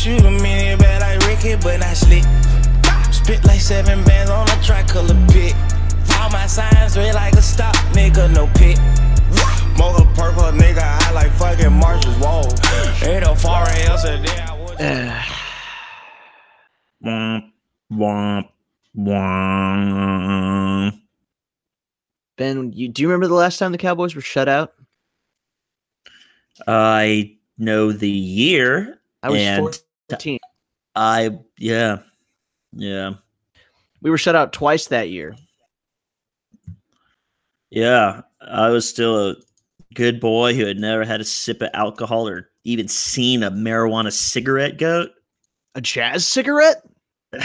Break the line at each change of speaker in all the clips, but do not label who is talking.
shoot a minute bad like Ricky, but not slick. Spit like seven bands on a tricolor pit. All my signs red like a stop, nigga, no pit. Mocha purple, nigga, I like fucking Marshall's wall. Ain't no foreign else a day I would.
Womp, womp, womp.
Ben, you do you remember the last time the Cowboys were shut out?
I know the year.
I was
And-
14.
I yeah, yeah,
We were shut out twice that year.
yeah. I was still a good boy who had never had a sip of alcohol or even seen a marijuana cigarette goat.
A jazz cigarette?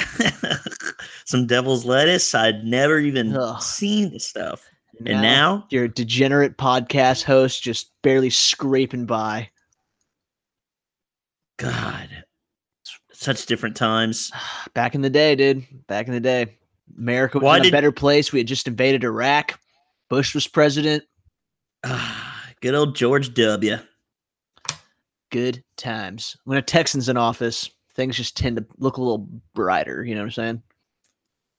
Some devil's lettuce. I'd never even
Ugh.
seen the stuff. And now,
you're a degenerate podcast host just barely scraping by.
God, such different times.
Back in the day, dude. Back in the day. America was
Why
in a better place. We had just invaded Iraq. Bush was president.
Good old George W.
Good times. When a Texan's in office, things just tend to look a little brighter. You know what I'm saying?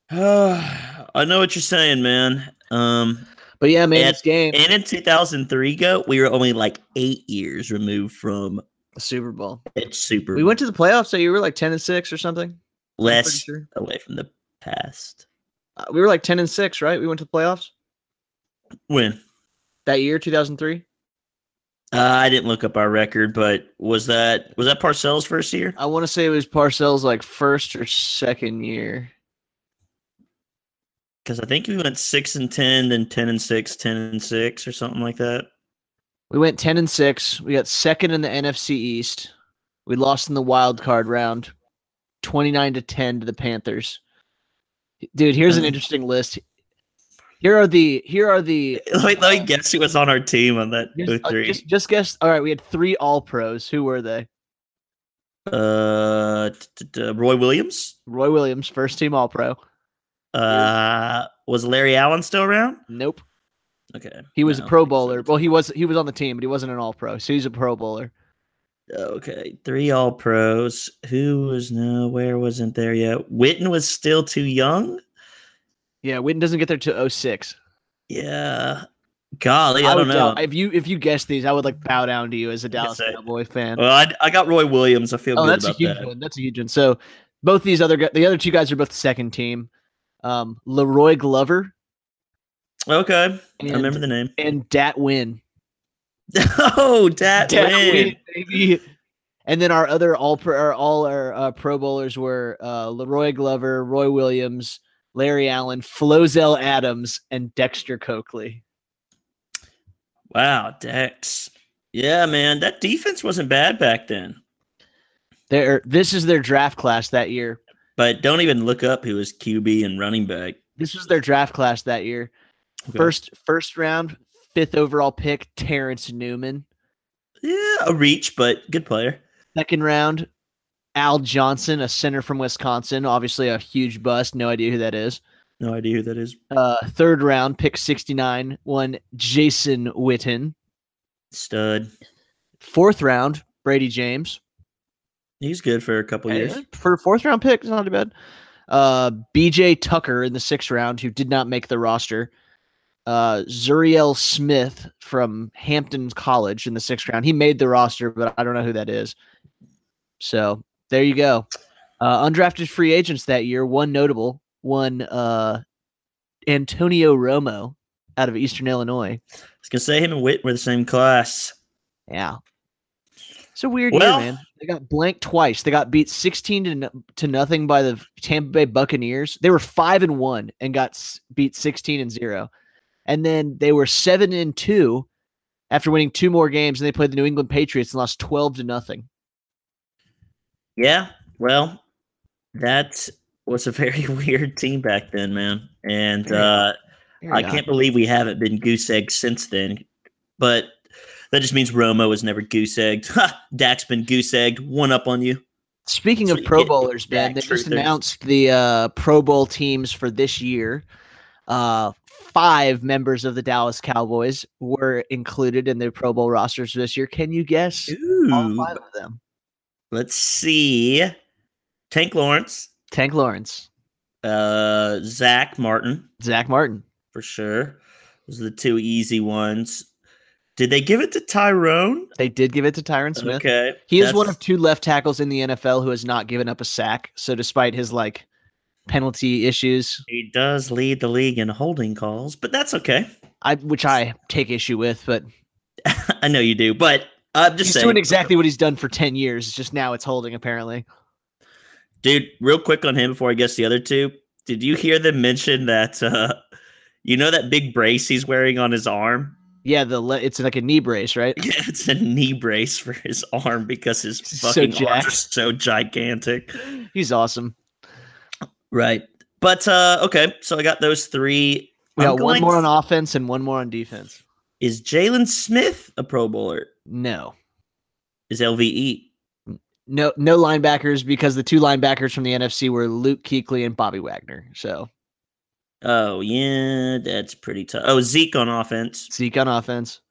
I know what you're saying, man. Um,
But yeah, man,
And-
this game,
and in 2003, go we were only like eight years removed from
the Super Bowl.
its Super.
We went to the playoffs, so you were like ten and six or something.
Less
sure.
away from the past.
Uh, we were like ten and six, right? We went to the playoffs
When
that year, two thousand three.
uh, I didn't look up our record, but was that was that Parcells' first year?
I want to say it was Parcells' like first or second year.
Because I think we went six and ten, then ten and six, 10 and six, or something like that.
We went ten and six. We got second in the NFC East. We lost in the wild card round, twenty nine to ten to the Panthers. Dude, here's an
Uh.
interesting list. Here are the here are the
Let, let me guess who was on our team on that
just, uh,
03.
just just guess. All right, we had three All Pros. Who were they?
Uh, t- t- Roy Williams.
Roy Williams, first team All Pro.
Uh, was Larry Allen still around?
Nope,
Okay,
he was
no,
a Pro Bowler. Well, he was he was on the team, but he wasn't an All Pro, so he's a Pro Bowler.
Okay, three All Pros. Who was nowhere? Wasn't there yet? Witten was still too young.
Yeah, Witten doesn't get there to 06.
Yeah, golly, I,
would
don't know.
doubt- if you if you guess these, I would like bow down to you as a Dallas
say-
Cowboy fan.
well, I, I got Roy Williams. I feel
Oh,
good
that's a huge
that.
one. That's a huge one. So both these other the other two guys are both second team. Um, La'Roi Glover
Okay,
and,
I remember the name.
and Dat Nguyen.
oh, that
Dat
Nguyen.
Win, baby. And then our other all pro, our, all our uh, Pro Bowlers were uh, La'Roi Glover, Roy Williams, Larry Allen, Flozell Adams, and Dexter Coakley.
Wow, Dex. Yeah, man, that defense wasn't bad back then.
There, this is their draft class that year.
But don't even look up who was QB and running back.
This was their draft class that year.
Okay.
First, first round, fifth overall pick, Terrence Newman.
yeah, a reach, but good player.
Second round, Al Johnson, a center from Wisconsin. Obviously, a huge bust. No idea who that is.
No idea who that is.
Uh, third round, pick 69, one Jason Witten.
Stud.
Fourth round, Bradie James.
He's good for a couple years.
For fourth round pick, it's not too bad. Uh, BJ Tucker in the sixth round, who did not make the roster. Uh, Zuriel Smith from Hampton College in the sixth round. He made the roster, but I don't know who that is. So there you go. Uh, undrafted free agents that year. One notable, one uh, Antonio Romo out of Eastern Illinois.
I was gonna say him and Witt were the same class.
Yeah. It's a weird
Well-
year, man. They got blanked twice. They got beat 16 to, no- to nothing by the Tampa Bay Buccaneers. They were 5 and 1 and got s- beat 16 and 0. And then they were 7 and 2 after winning two more games and they played the New England Patriots and lost 12 to nothing.
Yeah, well, that was a very weird team back then, man. And uh, I can't believe we haven't been goose egg since then. But that just means Romo was never goose egged. Ha! Dak's been goose egged. One up on you.
Speaking of Pro Bowlers, Ben, they just announced the uh, Pro Bowl teams for this year. Uh, five members of the Dallas Cowboys were included in the Pro Bowl rosters this year. Can you guess all five of them?
Let's see. Tank Lawrence,
Tank Lawrence,
uh, Zack Martin
Zack Martin.
for sure. Those are the two easy ones. Did they give it to Tyrone?
They did give it to Tyron Smith.
Okay,
He is one of two left tackles in the NFL who has not given up a sack. So despite his like penalty issues,
He does lead the league in holding calls, but that's okay.
I which I take issue with, but
I know you do, but I'm just
he's
saying,
doing exactly what he's done for 10 years. It's just now it's holding apparently.
dude. Real quick on him before I guess the other two. Did you hear them mention that? uh You know that big brace he's wearing on his arm?
Yeah, the le- it's like a knee brace, right?
Yeah, it's a knee brace for his arm because his
He's so
fucking arms are so gigantic.
He's awesome.
Right. But uh okay, so I got those three.
We got one more on offense and one more on defense.
Is Jaylon Smith a Pro Bowler?
No.
Is? LVE?
No no linebackers because the two linebackers from the NFC were Luke Kuechly and Bobby Wagner. So
Oh yeah, that's pretty tough. Oh, Zeke on offense.
Zeke on offense.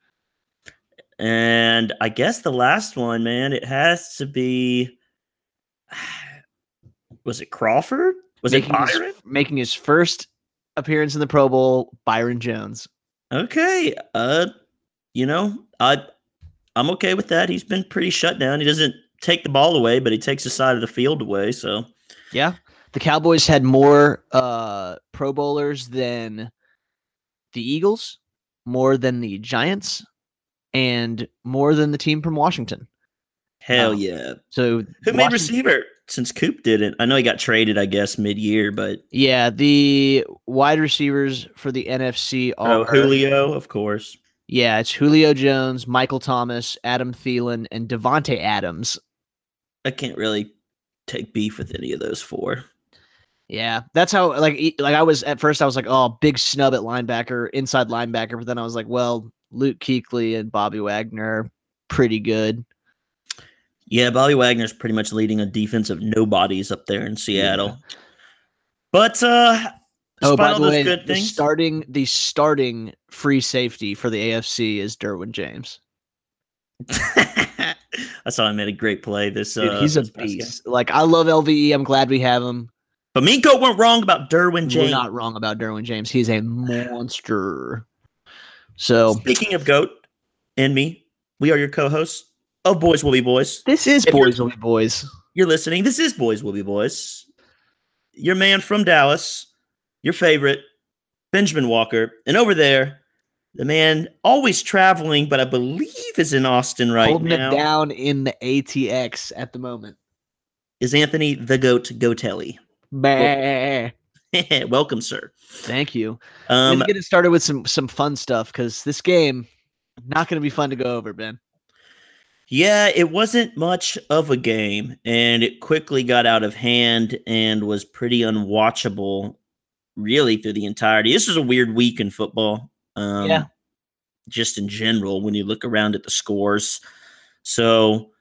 And I guess the last one, man, it has to be was it Crawford? Was it
making his, making his first appearance in the Pro Bowl, Byron Jones.
Okay. Uh you know, I I'm okay with that. He's been pretty shut down. He doesn't take the ball away, but he takes the side of the field away, so
Yeah. The Cowboys had more uh Pro Bowlers than the Eagles, more than the Giants, and more than the team from Washington.
hell
Oh.
yeah.
So
Who made receiver since Coop didn't? I know he got traded, I guess, mid year, but
Yeah, the wide receivers for the NFC are
oh, Julio, of course.
Yeah, it's Julio Jones, Michael Thomas, Adam Thielen, and Davante Adams.
I can't really take beef with any of those four.
Yeah, that's how like like I was at first I was like, oh, big snub at linebacker, inside linebacker, but then I was like, well, Luke Kuechly and Bobby Wagner pretty good.
Yeah, Bobby Wagner's pretty much leading a defense of nobodies up there in Seattle. But uh
Oh,
despite
by
all
the
those
way,
good
the
things,
starting the starting free safety for the AFC is Derwin James.
I saw him made a great play this
Dude,
uh
he's a
this past game.
beast. Like I love LVE. I'm glad we have him.
But Minko weren't wrong about Derwin
We're not wrong about Derwin James. He's a monster. So
Speaking of GOAT and me, we are your co-hosts of Boys Will Be Boys.
this is
If
boys will be boys.
You're listening. This is Boys Will Be Boys. Your man from Dallas, your favorite, Benjamin Walker. And over there, the man always traveling, but I believe is in Austin right
holding
now,
it down in the ATX at the moment.
is Anthony the Goat Gotelli.
Bah.
Welcome, sir.
Thank you.
Um,
Let's get it started with some some fun stuff because this game not going to be fun to go over, Ben.
Yeah, it wasn't much of a game, and it quickly got out of hand and was pretty unwatchable, really, through the entirety. This was a weird week in football. Um,
Yeah.
Just in general, when you look around at the scores. So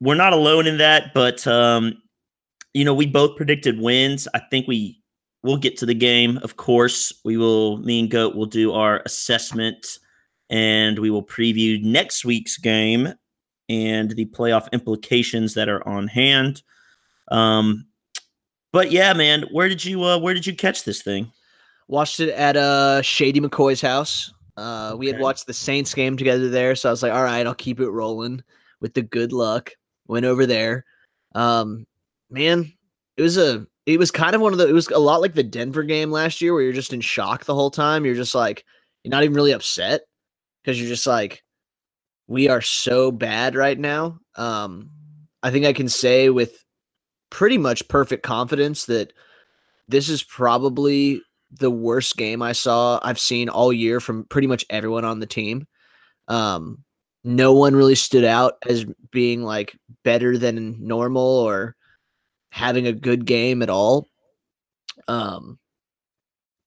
we're not alone in that, but, um, you know, we both predicted wins. I think we will get to the game. Of course, we will, me and Goat will do our assessment and we will preview next week's game and the playoff implications that are on hand. Um, but yeah, man, where did you uh, where did you catch this thing?
Watched it at uh Shady McCoy's house. Uh, we had watched the Saints game together there, so I was like, all right, I'll keep it rolling with the good luck. Went over there. Um, man, it was a it was kind of one of the it was a lot like the Denver game last year where you're just in shock the whole time. You're just like you're not even really upset because you're just like we are so bad right now. Um, I think I can say with pretty much perfect confidence that this is probably the worst game I saw I've seen all year from pretty much everyone on the team. Um, no one really stood out as being like better than normal or having a good game at all. Um,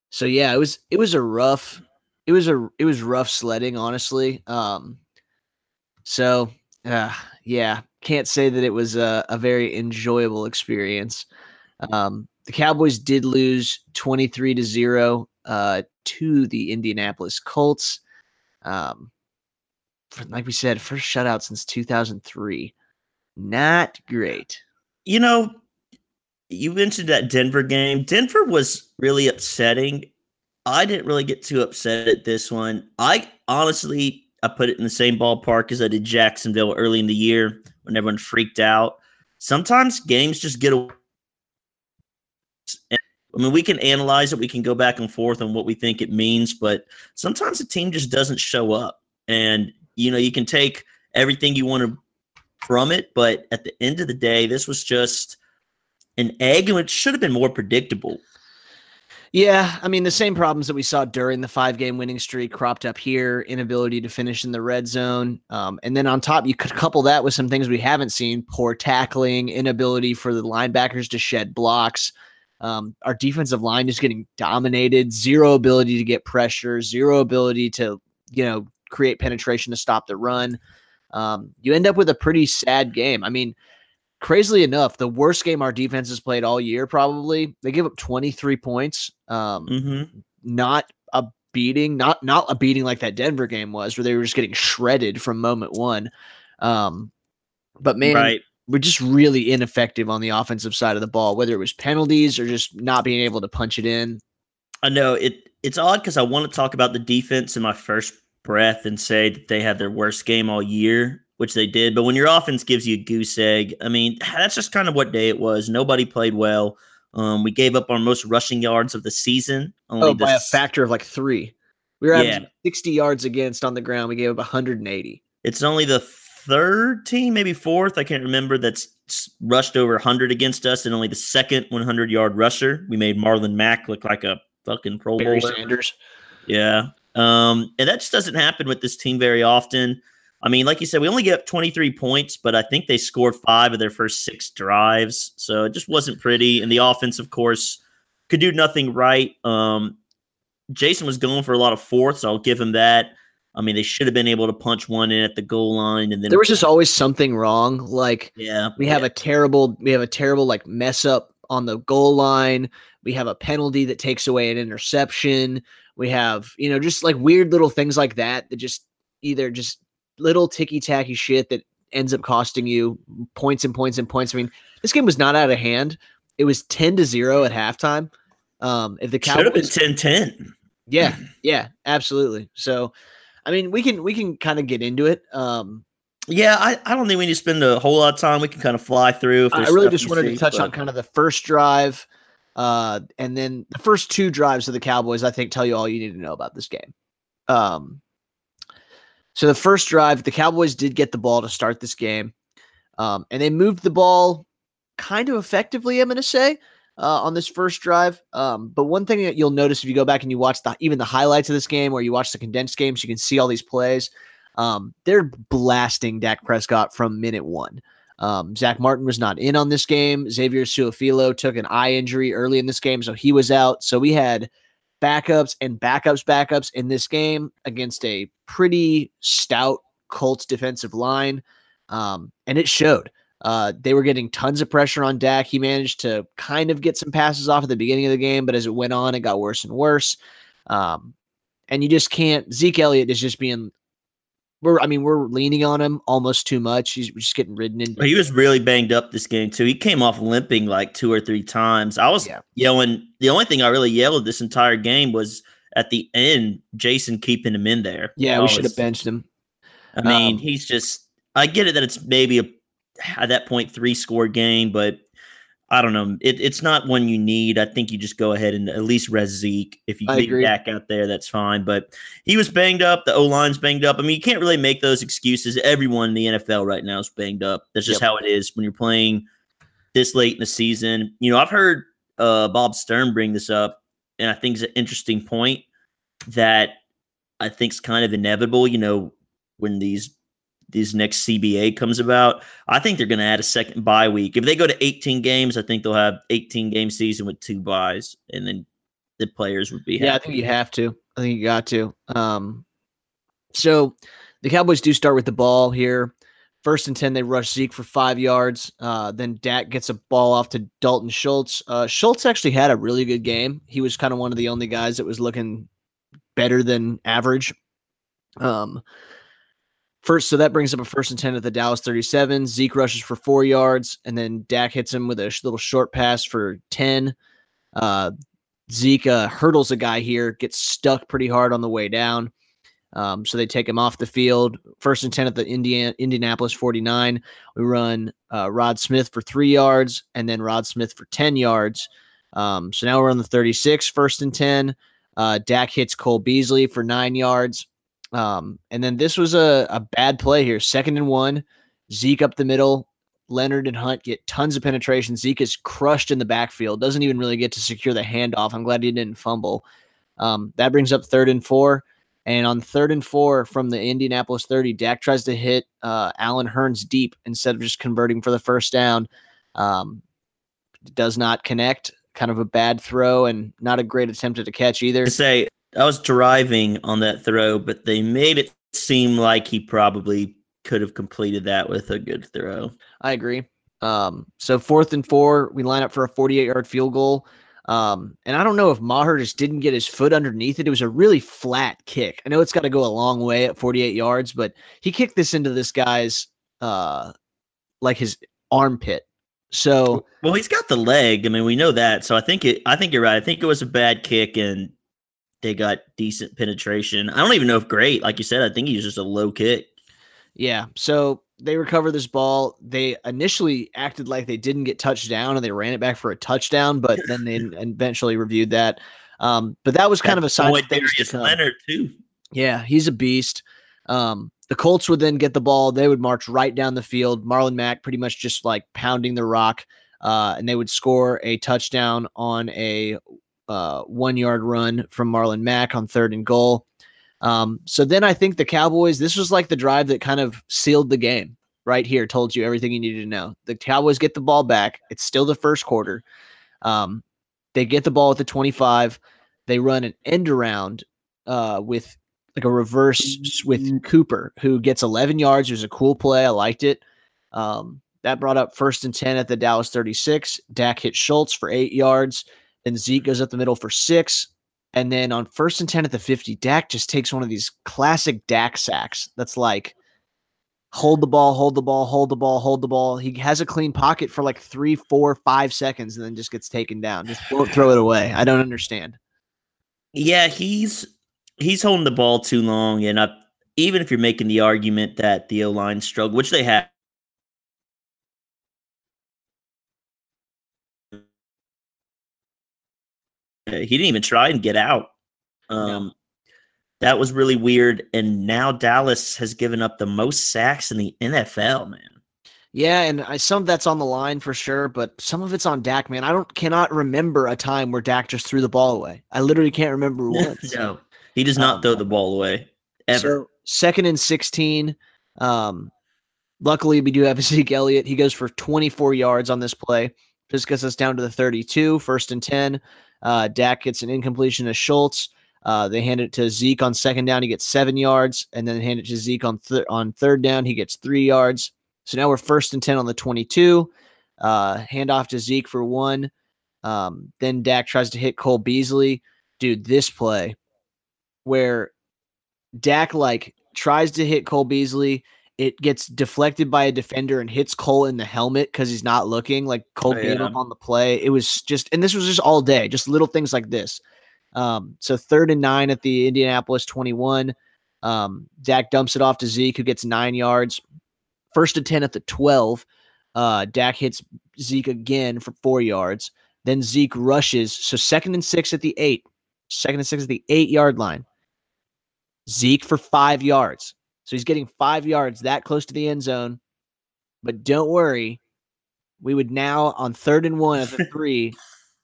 so yeah, it was it was a rough it was a it was rough sledding honestly. Um, so uh, yeah, can't say that it was a, a very enjoyable experience. Um, the Cowboys did lose 23 to 0 uh, to the Indianapolis Colts. Um, like we said, first shutout since 2003. not great.
You know, you mentioned that Denver game. Denver was really upsetting. I didn't really get too upset at this one. I honestly, I put it in the same ballpark as I did Jacksonville early in the year when everyone freaked out. Sometimes games just get away. I mean, we can analyze it. We can go back and forth on what we think it means, but sometimes a team just doesn't show up. And, you know, you can take everything you want to from it, but at the end of the day, this was just an egg and it should have been more predictable.
Yeah, I mean the same problems that we saw during the five game winning streak cropped up here, inability to finish in the red zone, um, and then on top you could couple that with some things we haven't seen: poor tackling, inability for the linebackers to shed blocks. Um, our defensive line is getting dominated, zero ability to get pressure, zero ability to you know create penetration to stop the run. Um, you end up with a pretty sad game. I mean, crazily enough, the worst game our defense has played all year, probably. They give up 23 points. Um,
mm-hmm.
Not a beating, not not a beating like that Denver game was, where they were just getting shredded from moment one. Um, but man,
right.
we're just really ineffective on the offensive side of the ball, whether it was penalties or just not being able to punch it in.
I know it. It's odd because I want to talk about the defense in my first breath and say that they had their worst game all year which they did. But when your offense gives you a goose egg, I mean, that's just kind of what day it was. Nobody played well. Um, we gave up our most rushing yards of the season.
Only oh, by a factor of like three. We were yeah. 60 yards against on the ground. We gave up 180.
It's only the third team, maybe fourth, I can't remember, that's rushed over 100 against us, and only the second 100 yard rusher. We made Marlon Mack look like a fucking Pro
Barry Bowler. Sanders.
Yeah. Um, and that just doesn't happen with this team very often. I mean, like you said, we only get up 23 points, but I think they scored five of their first six drives. So it just wasn't pretty. And the offense, of course, could do nothing right. Um, Jason was going for a lot of fourths. I'll give him that. I mean, they should have been able to punch one in at the goal line, and then
there was just always something wrong. Like,
yeah,
we have
yeah.
a terrible, we have a terrible like mess up on the goal line. We have a penalty that takes away an interception. We have, you know, just like weird little things like that that just either just little ticky tacky shit that ends up costing you points and points and points. I mean, this game was not out of hand. It was 10 to 0 at halftime. Um, if the
Cowboys should have been 10 10.
Yeah, yeah, absolutely. So, I mean, we can we can kind of get into it. Um,
yeah, I, I don't think we need to spend a whole lot of time. We can kind of fly through.
I really just wanted see, to touch but... on kind of the first drive, uh, and then the first two drives of the Cowboys. I think tell you all you need to know about this game. Um, so the first drive, the Cowboys did get the ball to start this game, um, and they moved the ball kind of effectively. I'm going to say uh, on this first drive. Um, but one thing that you'll notice if you go back and you watch the even the highlights of this game, or you watch the condensed games, you can see all these plays. Um, they're blasting Dak Prescott from minute one. Um, Zack Martin was not in on this game. Xavier Su'a-Filo took an eye injury early in this game, so he was out. So we had backups and backups, backups in this game against a pretty stout Colts defensive line. Um, and it showed. Uh, they were getting tons of pressure on Dak. He managed to kind of get some passes off at the beginning of the game, but as it went on, it got worse and worse. Um, and you just can't. Zeke Elliott is just being we're I mean we're leaning on him almost too much. He's just getting ridden in.
He was really banged up this game too. He came off limping like two or three times. I was yeah. yelling. The only thing I really yelled this entire game was at the end, Jason keeping him in there.
Yeah, we should have benched him.
I mean, um, he's just. I get it that it's maybe a at that point three score game, but I don't know. It, it's not one you need. I think you just go ahead and at least res Zeke. If you get back out there, that's fine. But he was banged up. The O line's banged up. I mean, you can't really make those excuses. Everyone in the NFL right now is banged up. That's just yep. how it is when you're playing this late in the season. You know, I've heard uh, Bob Sturm bring this up, and I think it's an interesting point that I think is kind of inevitable. You know, when these this next CBA comes about, I think they're going to add a second bye week. If they go to 18 games, I think they'll have 18 game season with two byes, and then the players would be.
Happy. Yeah, I think you have to. I think you got to. Um, so the Cowboys do start with the ball here. First and 10, they rush Zeke for five yards. Uh, then Dak gets a ball off to Dalton Schultz. Uh, Schultz actually had a really good game. He was kind of one of the only guys that was looking better than average. Um, First, so that brings up a first and 10 at the Dallas 37. Zeke rushes for four yards, and then Dak hits him with a little short pass for 10. Uh, Zeke uh, hurdles a guy here, gets stuck pretty hard on the way down. Um, so they take him off the field. First and 10 at the Indiana, Indianapolis 49. We run uh, Rod Smith for three yards and then Rod Smith for 10 yards. Um, so now we're on the 36, first and 10. Uh, Dak hits Cole Beasley for nine yards. Um, and then this was a, a bad play here. Second and one. Zeke up the middle. Leonard and Hunt get tons of penetration. Zeke is crushed in the backfield, doesn't even really get to secure the handoff. I'm glad he didn't fumble. Um, that brings up third and four. And on third and four from the Indianapolis 30, Dak tries to hit uh, Allen Hurns deep instead of just converting for the first down. Um, does not connect. Kind of a bad throw and not a great attempt at a catch either.
To say I was driving on that throw, but they made it seem like he probably could have completed that with a good throw.
I agree. Um, so fourth and four, we line up for a 48 yard field goal. Um, and I don't know if Maher just didn't get his foot underneath it. It was a really flat kick. I know it's got to go a long way at 48 yards, but he kicked this into this guy's uh like his armpit. So
well, he's got the leg. I mean, we know that. So I think it. I think you're right. I think it was a bad kick, and they got decent penetration. I don't even know if great. Like you said, I think he was just a low kick.
Yeah. So they recover this ball. They initially acted like they didn't get touched down and they ran it back for a touchdown, but then they eventually reviewed that. Um, but that was kind that of a sign of things to come.
Leonard too.
Yeah, he's a beast. Um, the Colts would then get the ball. They would march right down the field. Marlon Mack pretty much just like pounding the rock, uh, and they would score a touchdown on a uh, one yard run from Marlon Mack on third and goal. Um, so then I think the Cowboys, this was like the drive that kind of sealed the game right here, told you everything you needed to know. The Cowboys get the ball back. It's still the first quarter. Um, they get the ball at the 25. They run an end around uh, with like a reverse with mm-hmm. Cooper, who gets 11 yards. It was a cool play. I liked it. Um, that brought up first and 10 at the Dallas 36. Dak hit Schultz for eight yards. Then Zeke goes up the middle for six. And then on first and 10 at the 50, Dak just takes one of these classic Dak sacks that's like hold the ball, hold the ball, hold the ball, hold the ball. He has a clean pocket for like three, four, five seconds and then just gets taken down. Just won't throw it away. I don't understand.
Yeah, he's he's holding the ball too long. And I, even if you're making the argument that the O line struggled, which they have, he didn't even try and get out. Um, That was really weird. And now Dallas has given up the most sacks in the NFL, man.
Yeah, and I, some of that's on the line for sure, but some of it's on Dak, man. I don't cannot remember a time where Dak just threw the ball away. I literally can't remember once.
no, he does not um, throw the ball away ever. So
second and sixteen. Um, luckily, we do have Zeke Elliott. He goes for 24 yards on this play. Just gets us down to the 32, first and 10. Uh, Dak gets an incompletion to Schultz. Uh, they hand it to Zeke on second down. He gets seven yards, and then hand it to Zeke on th- on third down. He gets three yards. So now we're first and ten on the twenty-two. Uh, hand off to Zeke for one. Um, then Dak tries to hit Cole Beasley. Dude, this play where Dak like tries to hit Cole Beasley it gets deflected by a defender and hits Cole in the helmet because he's not looking. Like Cole oh, beat him on the play. It was just, and this was just all day, just little things like this. Um, so third and nine at the Indianapolis 21. Um, Dak dumps it off to Zeke, who gets nine yards. First and 10 at the 12. Uh, Dak hits Zeke again for four yards. Then Zeke rushes. So second and six at the eight. Second and six at the eight yard line. Zeke for five yards. So he's getting five yards that close to the end zone. But don't worry, we would now on third and one of the three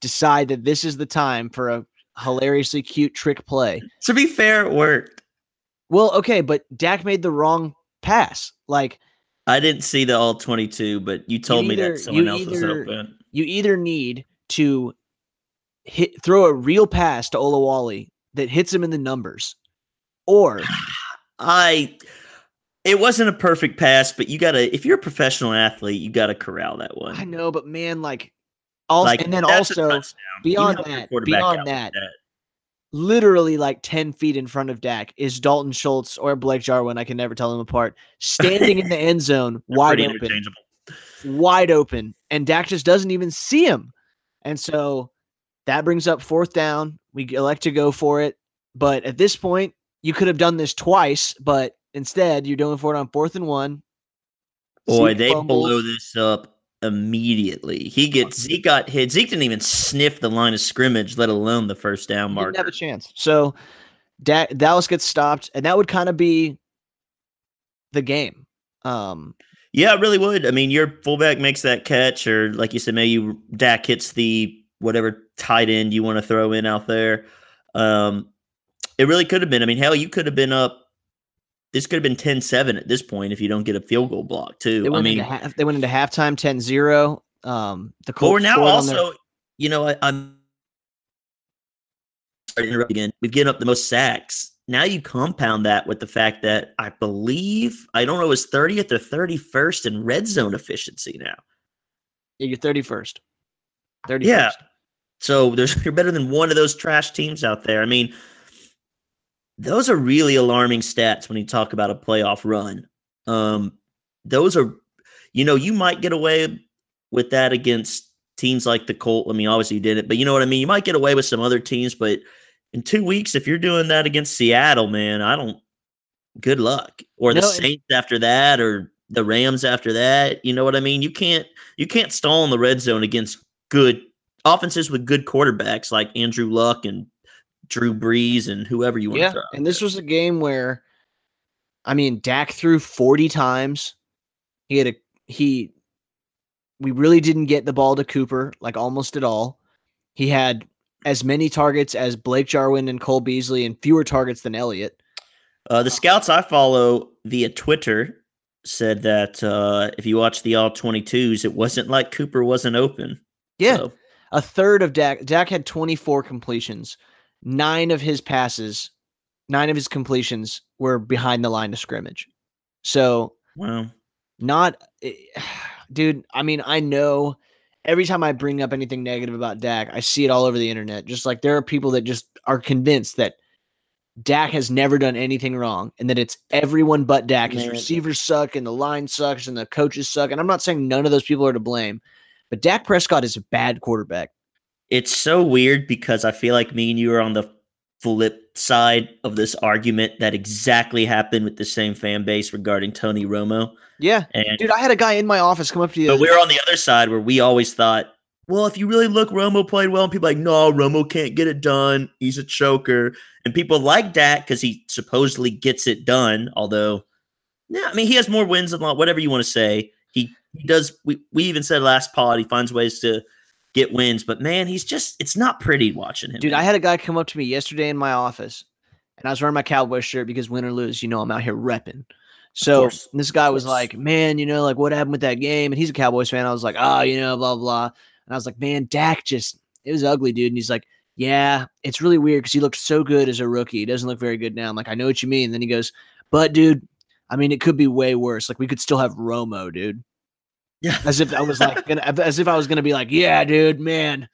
decide that this is the time for a hilariously cute trick play.
To be fair, it worked.
Well, okay, but Dak made the wrong pass. Like
I didn't see the all 22, but you told you either, me that someone else either, was open.
You either need to hit throw a real pass to Olawale that hits him in the numbers, or
I it wasn't a perfect pass, but you gotta if you're a professional athlete, you gotta corral that one.
I know, but man, like also like, and then also beyond that, beyond that, that, literally like 10 feet in front of Dak is Dalton Schultz or Blake Jarwin. I can never tell them apart. Standing in the end zone, wide open, wide open. And Dak just doesn't even see him. And so that brings up fourth down. We elect to go for it. But at this point, you could have done this twice, but instead you're going for it on fourth and one.
Boy,
Zeke
they
fumbles.
blow this up immediately. He gets Zeke got hit. Zeke didn't even sniff the line of scrimmage, let alone the first down
He didn't have a chance. So da- Dallas gets stopped, and that would kind of be the game. Um,
Yeah, it really would. I mean, your fullback makes that catch, or like you said, maybe you, Dak hits the whatever tight end you want to throw in out there. Um, it really could have been. I mean, hell, you could have been up. This could have been 10-7 at this point if you don't get a field goal block too.
they
I mean,
half, they went into halftime 10-0. Um, the
But we're now
on their-
also, you know, I, I'm sorry to interrupt again. We've given up the most sacks. Now you compound that with the fact that I believe I don't know it was 30th or 31st in red zone efficiency now.
Yeah, you're 31st. 31st.
Yeah. So there's you're better than one of those trash teams out there. I mean, those are really alarming stats when you talk about a playoff run. Um, those are, you know, you might get away with that against teams like the Colt. I mean, obviously you did it, but you know what I mean. You might get away with some other teams, but in two weeks, if you're doing that against Seattle, man, I don't. Good luck, or the
No,
Saints after that, or the Rams after that. You know what I mean? You can't you can't stall in the red zone against good offenses with good quarterbacks like Andrew Luck and Drew Brees and whoever you want
Yeah, and this was a game where, I mean, Dak threw 40 times. He had a he. We really didn't get the ball to Cooper like almost at all. He had as many targets as Blake Jarwin and Cole Beasley, and fewer targets than Elliott.
Uh, the scouts I follow via Twitter said that uh, if you watch the all 22s, it wasn't like Cooper wasn't open.
Yeah,
So,
a third of Dak. Dak had 24 completions. Nine of his passes, nine of his completions were behind the line of scrimmage. So
well,
not eh, dude i mean i know every time i bring up anything negative about dak i see it all over the internet. Just like there are people that just are convinced that dak has never done anything wrong and that it's everyone but dak. His
Man.
receivers suck and the line sucks and the coaches suck. And i'm not saying none of those people are to blame but dak prescott is a bad quarterback
it's so weird because I feel like me and you are on the flip side of this argument that exactly happened with the same fan base regarding Tony Romo.
yeah
And
dude i had a guy in my office come up to you
But we were on the other side where we always thought, well, if you really look, Romo played well, and people are like, no, Romo can't get it done. He's a choker. And people like Dak because he supposedly gets it done. Although, yeah, I mean, he has more wins than whatever you want to say. He he does. We we even said last pod he finds ways to get wins, but man, he's just it's not pretty watching him.
Dude,
man.
I had a guy come up to me yesterday in my office, and I was wearing my Cowboy shirt because win or lose, you know, I'm out here repping. So this guy was like, "Man, you know, like what happened with that game?" And he's a Cowboys fan. I was like, "Ah, you know, blah blah." And I was like, "Man, Dak just it was ugly, dude." And he's like, "Yeah, it's really weird because he looked so good as a rookie. He doesn't look very good now." I'm like, "I know what you mean." And then he goes, "But dude, I mean, it could be way worse. Like we could still have Romo, dude."
Yeah.
As if I was like, gonna, as if I was gonna be like, "Yeah, dude, man."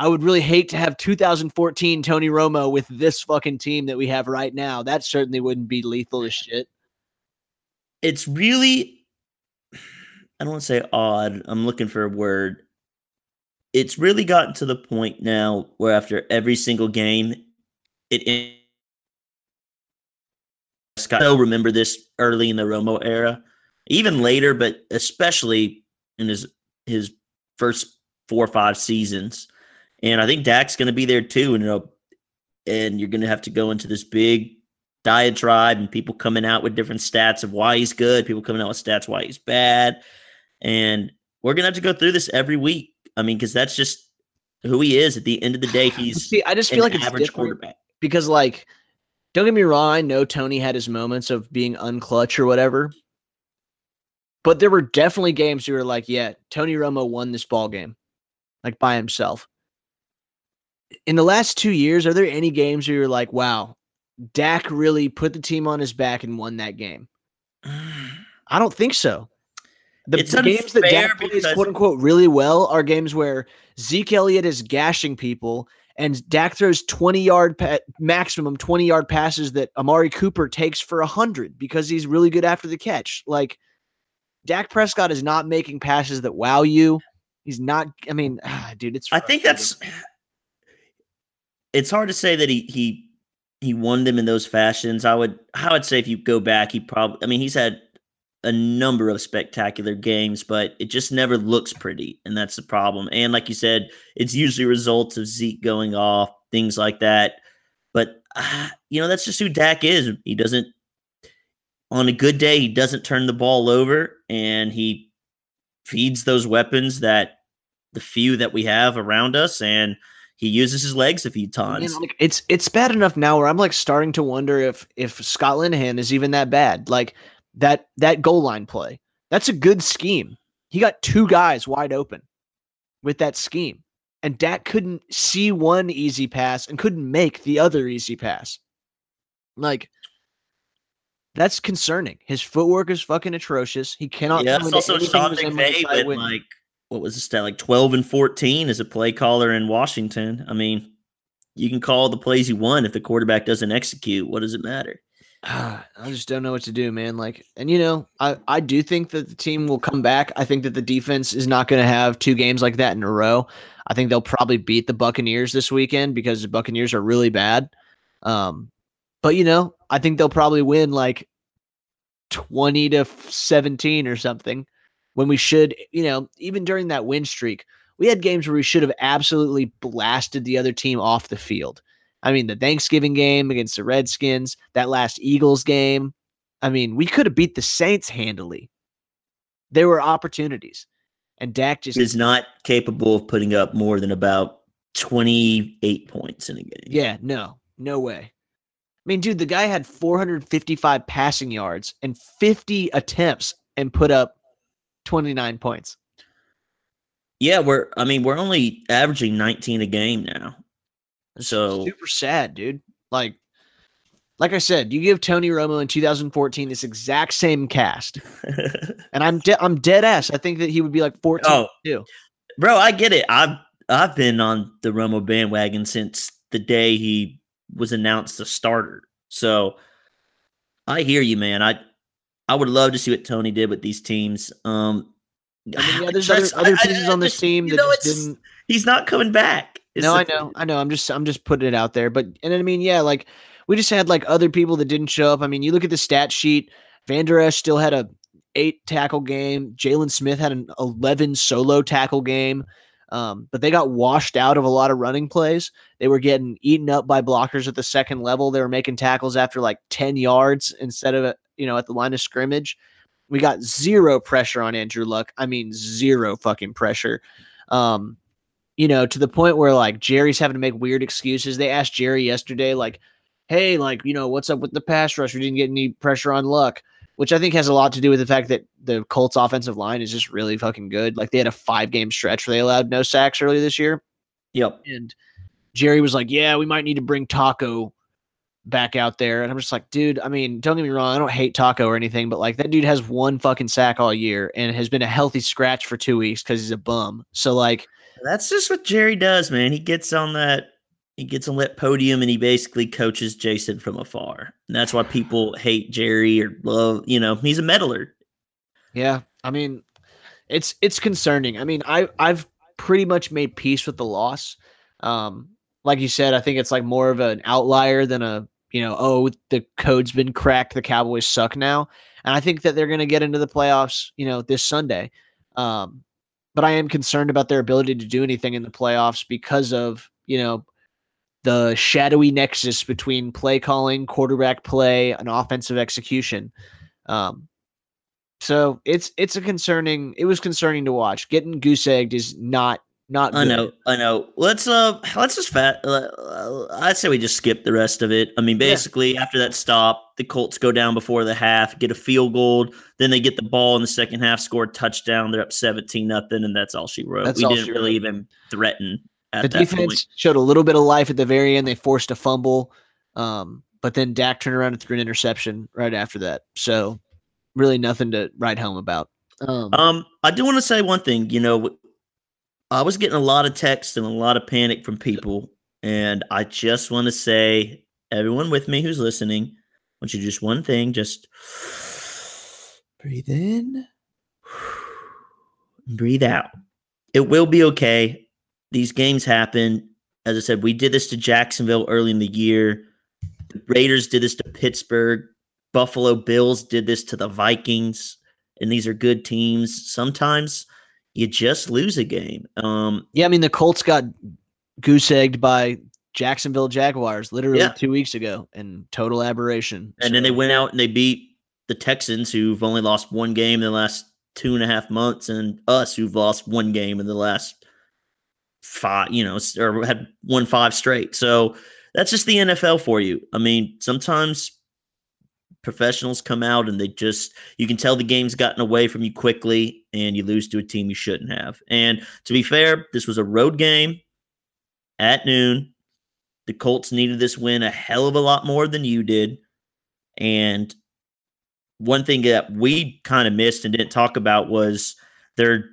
I would really hate to have 2014 Tony Romo with this fucking team that we have right now. That certainly wouldn't be lethal as shit.
it's really I don't want to say odd. I'm looking for a word. It's really gotten to the point now where after every single game, it. en- Scott, I remember this early in the Romo era, even later, but especially in his his first four or five seasons. And I think Dak's going to be there too. And you know, and you're going to have to go into this big diatribe and people coming out with different stats of why he's good, people coming out with stats why he's bad. And we're going to have to go through this every week. I mean, because that's just who he is. At the end of the day, he's
See, I just feel like it's
average quarterback.
because, like, don't get me wrong. I know Tony had his moments of being unclutch or whatever, but there were definitely games where you were like, "Yeah, Tony Romo won this ball game, like by himself." In the last two years, are there any games where you're like, "Wow, Dak really put the team on his back and won that game"? I don't think so. The,
It's
games that Dak plays quote unquote really well are games where Zeke Elliott is gashing people and Dak throws 20 yard pa- maximum 20 yard passes that Amari Cooper takes for 100 because he's really good after the catch. Like Dak Prescott is not making passes that wow you. He's not I mean, ah, dude, it's
I think that's it's hard to say that he he he won them in those fashions. I would I would say if you go back, he probably I mean he's had a number of spectacular games, but it just never looks pretty, and that's the problem. And like you said, it's usually results of Zeke going off, things like that. But uh, you know that's just who Dak is. He doesn't on a good day he doesn't turn the ball over, and he feeds those weapons that the few that we have around us, and he uses his legs a few times.
like, it's it's bad enough now where I'm like starting to wonder if if Scott Linehan is even that bad. Like that that goal line play. That's a good scheme. He got two guys wide open with that scheme. And Dak couldn't see one easy pass and couldn't make the other easy pass. Like that's concerning. His footwork is fucking atrocious. He cannot
yeah, it's also Sean McVay with
wind.
like what was the stat like twelve and fourteen as a play caller in Washington. I mean, you can call the plays you want if the quarterback doesn't execute. What does it matter?
Ah, I just don't know what to do, man. Like, and you know, I I do think that the team will come back. I think that the defense is not going to have two games like that in a row. I think they'll probably beat the Buccaneers this weekend because the Buccaneers are really bad. Um, but you know, I think they'll probably win like twenty to seventeen or something. When we should, you know, even during that win streak, we had games where we should have absolutely blasted the other team off the field. I mean, the Thanksgiving game against the Redskins, that last Eagles game. I mean, we could have beat the Saints handily. There were opportunities. And Dak just
Is not capable of putting up more than about twenty eight points in a game.
Yeah, no, no way. I mean, dude, the guy had 455 passing yards and 50 attempts and put up 29 points.
yeah. We're I mean we're only averaging nineteen a game now. So
super sad, dude. Like, like I said, you give Tony Romo in 2014 this exact same cast, and I'm de- I'm dead ass. I think that he would be like 14
oh,
too.
bro, I get it. I've I've been on the Romo bandwagon since the day he was announced the starter. So I hear you, man. I I would love to see what Tony did with these teams. Um
I mean, yeah, there's
just-
other, other
I- I-
pieces
I
on this
just-
team that
know,
just didn't.
He's not coming back.
No, I know, I know. I'm just, I'm just putting it out there. But and I mean, yeah, like we just had like other people that didn't show up. I mean, you look at the stat sheet. Vander Esch still had a eight tackle game. Jaylon Smith had an 11 solo tackle game. Um, but they got washed out of a lot of running plays. They were getting eaten up by blockers at the second level. They were making tackles after like 10 yards instead of you know at the line of scrimmage. We got zero pressure on Andrew Luck. I mean, zero fucking pressure. Um, you know, to the point where like Jerry's having to make weird excuses. They asked Jerry yesterday, like, hey, like, you know, what's up with the pass rush? We didn't get any pressure on luck, which I think has a lot to do with the fact that the Colts offensive line is just really fucking good. Like they had a five game stretch where they allowed no sacks earlier this year.
Yep.
And Jerry was like, yeah, we might need to bring Taco back out there. And I'm just like, dude, I mean, don't get me wrong. I don't hate Taco or anything, but like that dude has one fucking sack all year and has been a healthy scratch for two weeks because he's a bum. So like,
That's just what Jerry does, man. He gets on that he gets on that podium and he basically coaches Jason from afar. And that's why people hate Jerry or love, you know, he's a meddler.
Yeah, I mean, it's it's concerning. I mean, I I've pretty much made peace with the loss. Um, like you said, I think it's like more of an outlier than a you know, oh, the code's been cracked. The Cowboys suck now, and I think that they're going to get into the playoffs. You know, this Sunday. Um, but I am concerned about their ability to do anything in the playoffs because of you know the shadowy nexus between play calling, quarterback play, and offensive execution. Um, so it's it's a concerning. It was concerning to watch. Getting goose egged is not not.
I
good.
know, I know. Let's uh let's just fat uh, I'd say we just skip the rest of it. I mean,
Yeah.
basically after that stop, the Colts go down before the half, get a field goal, then they get the ball in the second half, score a touchdown, they're up 17 nothing, and that's all she wrote.
That's
we didn't really
wrote.
even threaten at
The defense
point.
showed a little bit of life at the very end. They forced a fumble, um, but then Dak turned around and threw an interception right after that. So really nothing to write home about. Um,
Um, I do want to say one thing. You know, I was getting a lot of texts and a lot of panic from people And I just want to say, everyone with me who's listening, I want you to just one thing, just breathe in, breathe out. It will be okay. These games happen. As I said, we did this to Jacksonville early in the year. The Raiders did this to Pittsburgh. Buffalo Bills did this to the Vikings. And these are good teams. Sometimes you just lose a game. Um,
Yeah, I mean the Colts got goose egged by Jacksonville Jaguars literally
Yeah.
two weeks ago, and total aberration.
and then they went out and they beat the Texans, who've only lost one game in the last two and a half months, and us, who've lost one game in the last five, you know, or had won five straight. So that's just the NFL for you. I mean, sometimes professionals come out and they just, you can tell the game's gotten away from you quickly and you lose to a team you shouldn't have. And to be fair, this was a road game at noon. The Colts needed this win a hell of a lot more than you did. And one thing that we kind of missed and didn't talk about was their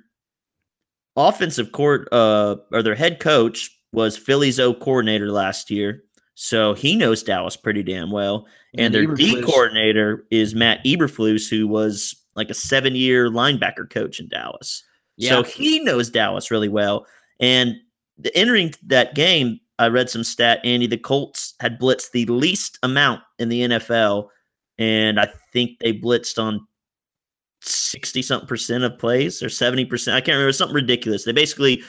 offensive court uh or their head coach was Philly's O coordinator last year. So he knows Dallas pretty damn well. And,
And
their D coordinator is Matt Eberflus, who was like a seven year linebacker coach in Dallas. So he knows Dallas really well. And the, entering that game, I read some stat, Andy, the Colts had blitzed the least amount in the NFL. And I think they blitzed on 60 something percent of plays or 70%. I can't remember, something ridiculous. They basically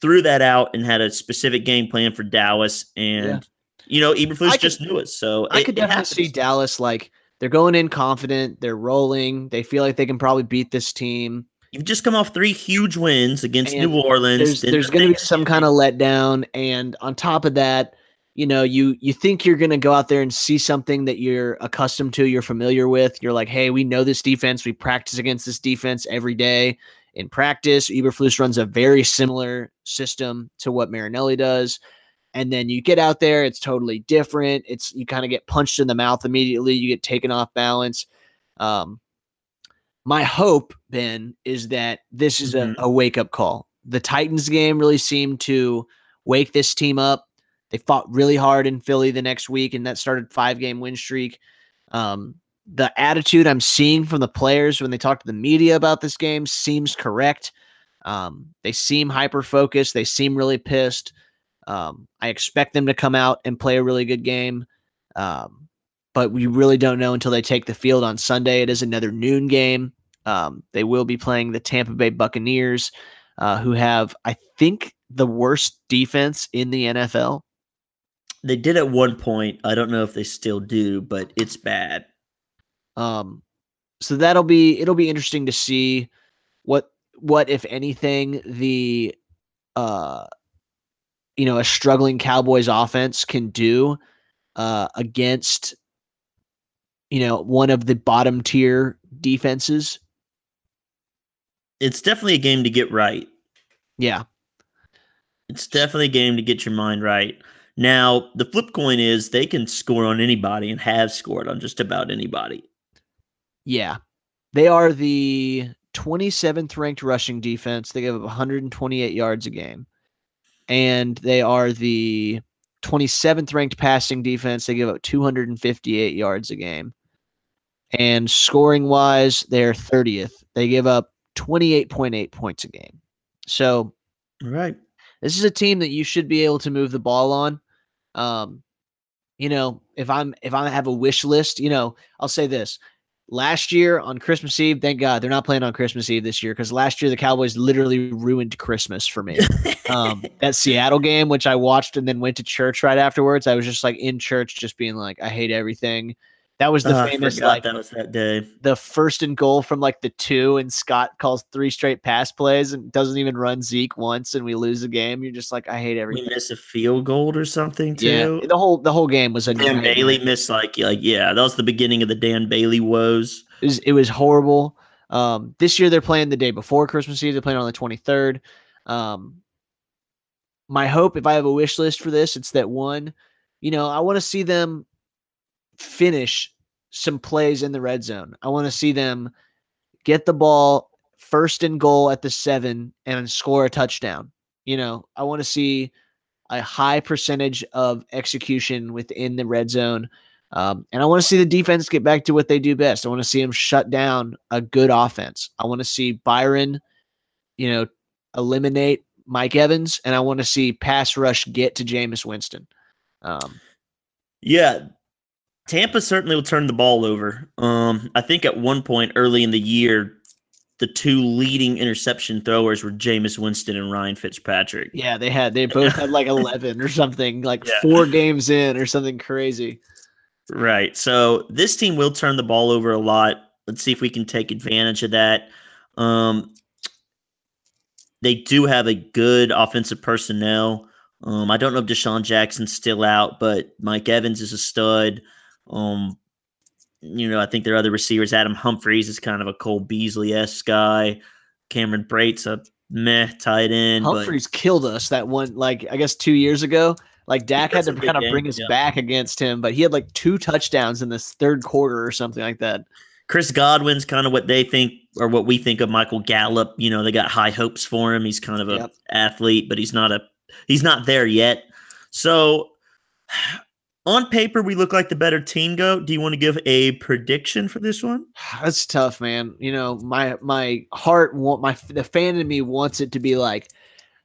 threw that out and had a specific game plan for Dallas. And,
Yeah.
you know, Eberflus
could-
just knew it. So
I
it-
could definitely see. Dallas like they're going in confident, they're rolling, they feel like they can probably beat this team.
You've just come off three huge wins against
And
New Orleans.
There's there's going to be some kind of letdown, and on top of that, you know, you you think you're going to go out there and see something that you're accustomed to, you're familiar with. You're like, hey, we know this defense. We practice against this defense every day in practice. Eberflus runs a very similar system to what Marinelli does. And then you get out there, it's totally different. It's you kind of get punched in the mouth immediately. You get taken off balance. Um, my hope, Ben, is that this is a, a wake up call. The Titans game really seemed to wake this team up. They fought really hard in Philly the next week, and that started five game win streak. Um, the attitude I'm seeing from the players when they talk to the media about this game seems correct. Um, they seem hyper focused. They seem really pissed. Um, I expect them to come out and play a really good game. Um, but we really don't know until they take the field on Sunday. It is another noon game. Um, they will be playing the Tampa Bay Buccaneers, uh, who have, I think, the worst defense in the NFL.
They did at one point. I don't know if they still do, but it's bad.
Um, so that'll be it'll be interesting to see what what if anything the uh you know a struggling Cowboys offense can do uh against you know one of the bottom tier defenses.
It's definitely a game to get right.
Yeah.
It's definitely a game to get your mind right. Now, the flip coin is they can score on anybody and have scored on just about anybody.
Yeah. They are the 27th ranked rushing defense. They give up 128 yards a game. And they are the 27th ranked passing defense. They give up 258 yards a game. And scoring wise, they're 30th. They give up 28.8 points a game. So
All right.
This is a team that you should be able to move the ball on. Um, you know, if I'm if I have a wish list, you know, I'll say this. Last year on Christmas Eve, thank God they're not playing on Christmas Eve this year because last year the Cowboys literally ruined Christmas for me. um, that Seattle game, which I watched and then went to church right afterwards, I was just like in church, just being like, I hate everything. That was the
I
famous like
that was that day.
the first and goal from like the two, and Scott calls three straight pass plays and doesn't even run Zeke once, and we lose the game. You're just like, I hate
We
everything.
missed a field goal or something
Yeah,
too.
the whole the whole game was a
Dan. Bailey missed like like yeah, that was the beginning of the Dan Bailey woes.
It was, it was horrible. Um, this year they're playing the day before Christmas Eve. They're playing on the 23rd. Um, my hope, if I have a wish list for this, it's that one, you know, I want to see them finish some plays in the red zone. I want to see them get the ball first and goal at the seven and score a touchdown. You know, I want to see, a high percentage of execution within the red zone. Um, and I want to see the defense get back to what they do best. I want to see them shut down a good offense. I want to see Byron, you know, eliminate Mike Evans, and I want to see pass rush get to Jameis Winston. Um,
yeah, Tampa certainly will turn the ball over. Um, I think at one point early in the year, the two leading interception throwers were Jameis Winston and Ryan Fitzpatrick.
Yeah, they had they both had like eleven or something, like yeah. four games in or something crazy.
Right. So this team will turn the ball over a lot. Let's see if we can take advantage of that. Um, they do have a good offensive personnel. Um, I don't know if DeSean Jackson's still out, but Mike Evans is a stud. Um, you know, I think their other receivers, Adam Humphries is kind of a Cole Beasley esque guy. Cameron Brate's a meh tight end.
Humphries killed us that one, like I guess two years ago. Like Dak had to kind of bring us yeah. back against him, but he had like two touchdowns in this third quarter or something like that.
Chris Godwin's kind of what they think or what we think of Michael Gallup. You know, they got high hopes for him. He's kind of a yep. athlete, but he's not a he's not there yet. So on paper, we look like the better team. Go. Do you want to give a prediction for this one?
That's tough, man. You know, my my heart want my the fan in me wants it to be like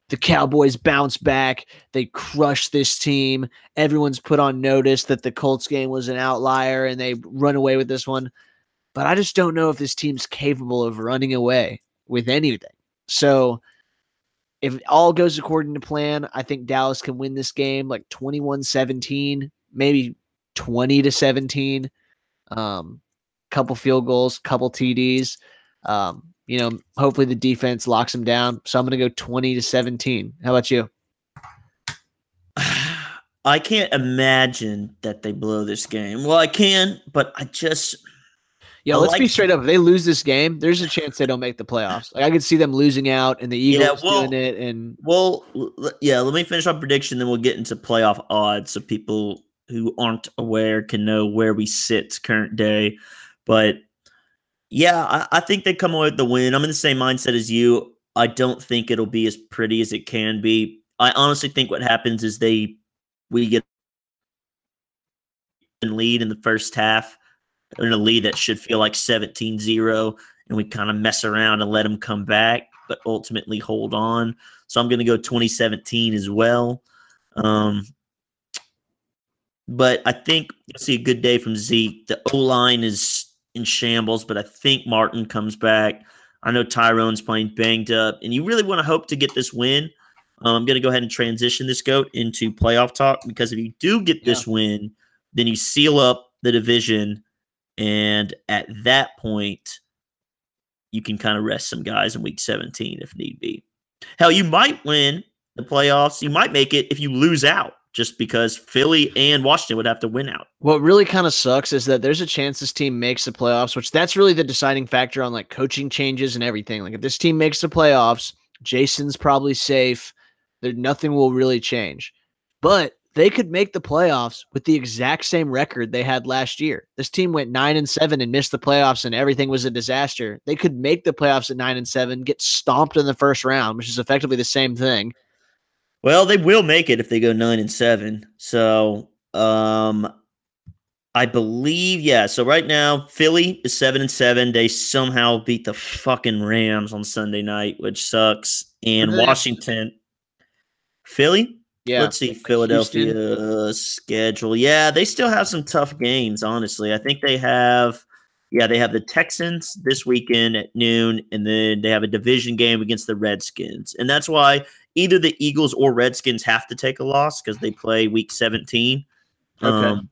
the Cowboys bounce back. They crush this team. Everyone's put on notice that the Colts game was an outlier and they run away with this one. But I just don't know if this team's capable of running away with anything. So if all goes according to plan, I think Dallas can win this game like 21 17, maybe 20 to 17. Um, couple field goals, couple TDs. Um, you know, hopefully the defense locks them down. So I'm going to go 20 to 17. How about you?
I can't imagine that they blow this game. Well, I can, but I just.
Yeah, I let's like, be straight up. If they lose this game, there's a chance they don't make the playoffs. Like I could see them losing out and the Eagles yeah, well, doing it. And
well, yeah. Let me finish my prediction, then we'll get into playoff odds, so people who aren't aware can know where we sit current day. But yeah, I, I think they come away with the win. I'm in the same mindset as you. I don't think it'll be as pretty as it can be. I honestly think what happens is they we get in lead in the first half, in a lead that should feel like 17-0, and we kind of mess around and let them come back, but ultimately hold on. So I'm going to go 2017 as well. Um, but I think you'll see a good day from Zeke. The O line is in shambles, but I think Martin comes back. I know Tyron's playing banged up, and you really want to hope to get this win. Um, I'm going to go ahead and transition this goat into playoff talk because if you do get this yeah. win, then you seal up the division, and at that point, you can kind of rest some guys in week 17 if need be. Hell, you might win the playoffs. You might make it if you lose out just because Philly and Washington would have to win out.
What really kind of sucks is that there's a chance this team makes the playoffs, which that's really the deciding factor on like coaching changes and everything. Like if this team makes the playoffs, Jason's probably safe. There nothing will really change. But they could make the playoffs with the exact same record they had last year. This team went 9 and 7 and missed the playoffs and everything was a disaster. They could make the playoffs at 9 and 7, get stomped in the first round, which is effectively the same thing
well, they will make it if they go nine and seven. So, um, I believe, yeah. So right now, Philly is seven and seven. They somehow beat the fucking Rams on Sunday night, which sucks. And Washington, Philly. Yeah. Let's see Philadelphia Houston. schedule. Yeah, they still have some tough games. Honestly, I think they have. Yeah, they have the Texans this weekend at noon, and then they have a division game against the Redskins, and that's why either the Eagles or Redskins have to take a loss because they play week 17. Okay. Um,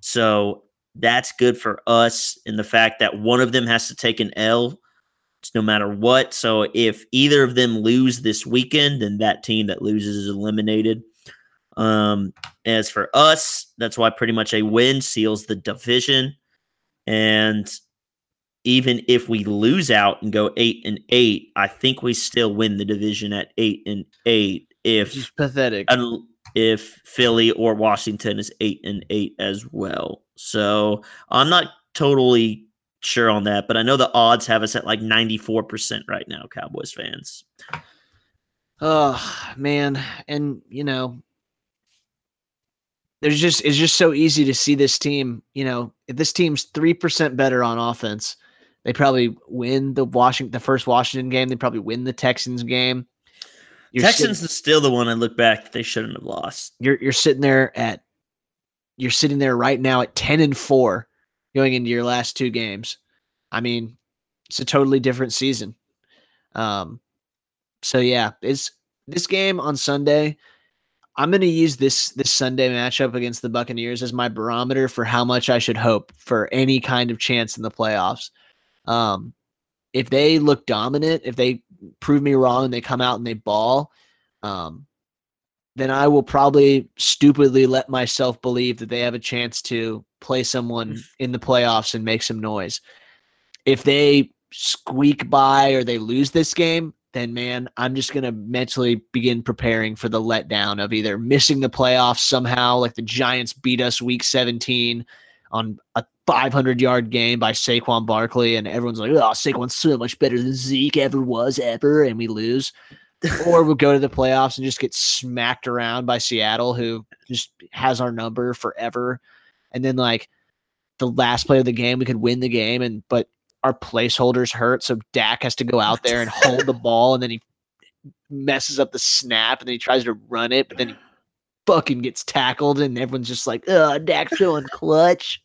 so that's good for us in the fact that one of them has to take an L no matter what. So if either of them lose this weekend, then that team that loses is eliminated. Um, as for us, that's why pretty much a win seals the division. And even if we lose out and go eight and eight, I think we still win the division at eight and eight. If
it's pathetic,
if Philly or Washington is eight and eight as well. So I'm not totally sure on that, but I know the odds have us at like 94% right now, Cowboys fans.
Oh man, and you know, there's just it's just so easy to see this team. You know, if this team's three percent better on offense, they probably win the Washington the first Washington game. They probably win the Texans game.
You're Texans is still the one I look back that they shouldn't have lost.
You're you're sitting there at you're sitting there right now at ten and four going into your last two games. I mean, it's a totally different season. Um, so yeah, it's this game on Sunday. I'm going to use this this Sunday matchup against the Buccaneers as my barometer for how much I should hope for any kind of chance in the playoffs. Um, if they look dominant, if they prove me wrong and they come out and they ball, um, then I will probably stupidly let myself believe that they have a chance to play someone mm. in the playoffs and make some noise. If they squeak by or they lose this game, then man, I'm just going to mentally begin preparing for the letdown of either missing the playoffs somehow, like the Giants beat us week 17 on a 500 yard game by Saquon Barkley, and everyone's like, oh, Saquon's so much better than Zeke ever was ever, and we lose. or we'll go to the playoffs and just get smacked around by Seattle, who just has our number forever. And then, like, the last play of the game, we could win the game, and but our placeholders hurt, so Dak has to go out there and hold the ball, and then he messes up the snap, and then he tries to run it, but then he fucking gets tackled, and everyone's just like, "Oh, Dak's showing clutch."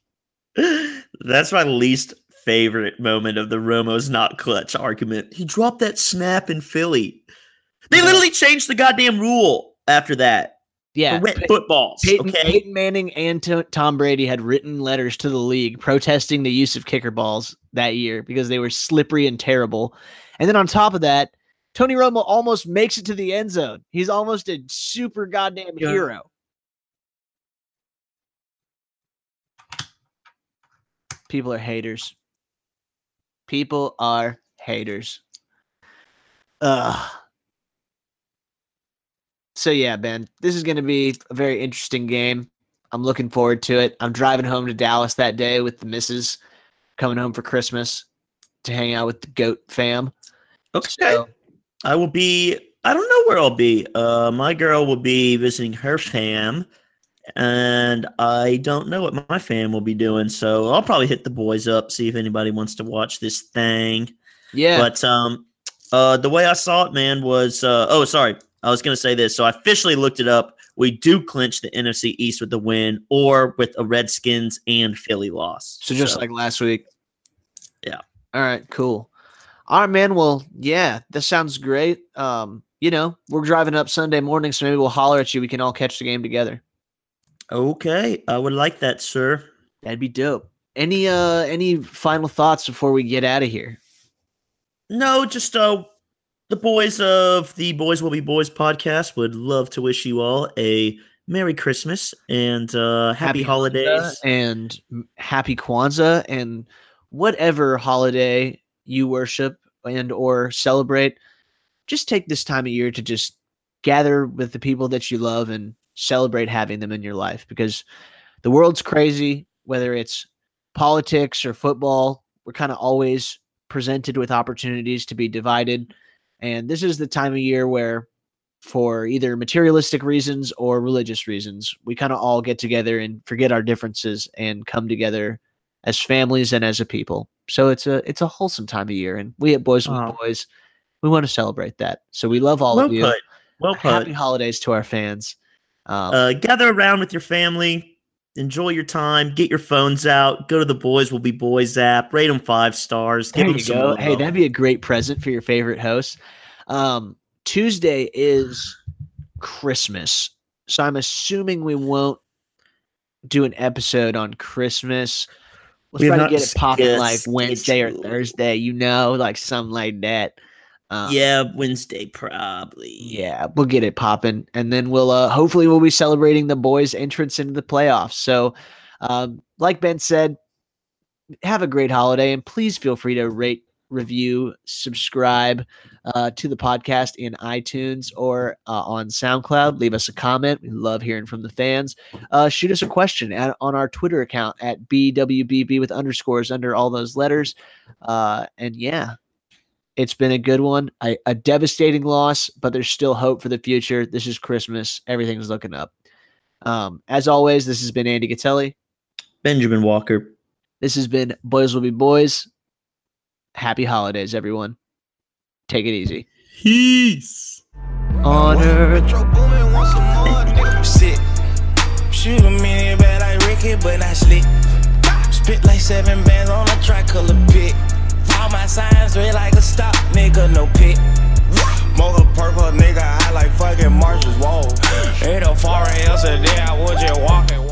That's my least favorite moment of the Romo's not clutch argument. He dropped that snap in Philly. They literally changed the goddamn rule after that.
Yeah,
wet footballs.
Peyton,
okay,
Peyton Manning and Tom Brady had written letters to the league protesting the use of kicker balls that year because they were slippery and terrible. And then on top of that, Tony Romo almost makes it to the end zone. He's almost a super goddamn yeah. hero. People are haters. People are haters. Ugh. So yeah, Ben, this is going to be a very interesting game. I'm looking forward to it. I'm driving home to Dallas that day with the missus, coming home for Christmas to hang out with the goat fam.
Okay. So, I will be I don't know where I'll be. Uh my girl will be visiting her fam and I don't know what my fam will be doing. So I'll probably hit the boys up, see if anybody wants to watch this thing.
Yeah.
But um uh the way I saw it, man, was uh oh sorry. I was going to say this. So I officially looked it up. We do clinch the NFC East with the win or with a Redskins and Philly loss.
So just so, like last week.
Yeah.
All right, cool. All right, man. Well, yeah, this sounds great. Um, you know, we're driving up Sunday morning, so maybe we'll holler at you. We can all catch the game together.
Okay. I would like that, sir.
That'd be dope. Any uh any final thoughts before we get out of here?
No, just uh the boys of the Boys Will Be Boys podcast would love to wish you all a Merry Christmas and uh, happy, happy holidays
and happy Kwanzaa and whatever holiday you worship and or celebrate. Just take this time of year to just gather with the people that you love and celebrate having them in your life because the world's crazy. Whether it's politics or football, we're kind of always presented with opportunities to be divided and this is the time of year where, for either materialistic reasons or religious reasons, we kind of all get together and forget our differences and come together as families and as a people. So it's a it's a wholesome time of year, and we at Boys and Boys, we want to celebrate that. So we love all
well
of you.
Put. Well put.
Happy holidays to our fans.
Um, uh, gather around with your family. Enjoy your time. Get your phones out. Go to the Boys Will Be Boys app. Rate them five stars.
Give you go. Hey, that'd be a great present for your favorite host. Um, Tuesday is Christmas, so I'm assuming we won't do an episode on Christmas. We'll we try to get it popping like Wednesday or Thursday, you know, like something like that.
Um, yeah, Wednesday probably.
Yeah, we'll get it popping, and then we'll uh, hopefully we'll be celebrating the boys' entrance into the playoffs. So, um, like Ben said, have a great holiday, and please feel free to rate, review, subscribe uh, to the podcast in iTunes or uh, on SoundCloud. Leave us a comment. We love hearing from the fans. Uh, shoot us a question at, on our Twitter account at BWBB with underscores under all those letters. Uh, and yeah, It's been a good one. I, a devastating loss, but there's still hope for the future. This is Christmas. Everything's looking up. Um, as always, this has been Andy Gatelli.
Benjamin Walker.
This has been Boys Will Be Boys. Happy holidays, everyone. Take it easy.
Peace.
Honor.
Metro Boomin want some more, nigga. Sit. Shoot a minute bad like Ricky, but not slick. Spit like seven bands on a tricolor pit. All my signs read like a stop, nigga, no pit. Mocha purple, nigga, I like fucking Marshall's, whoa. Ain't no far else today, I would just walking.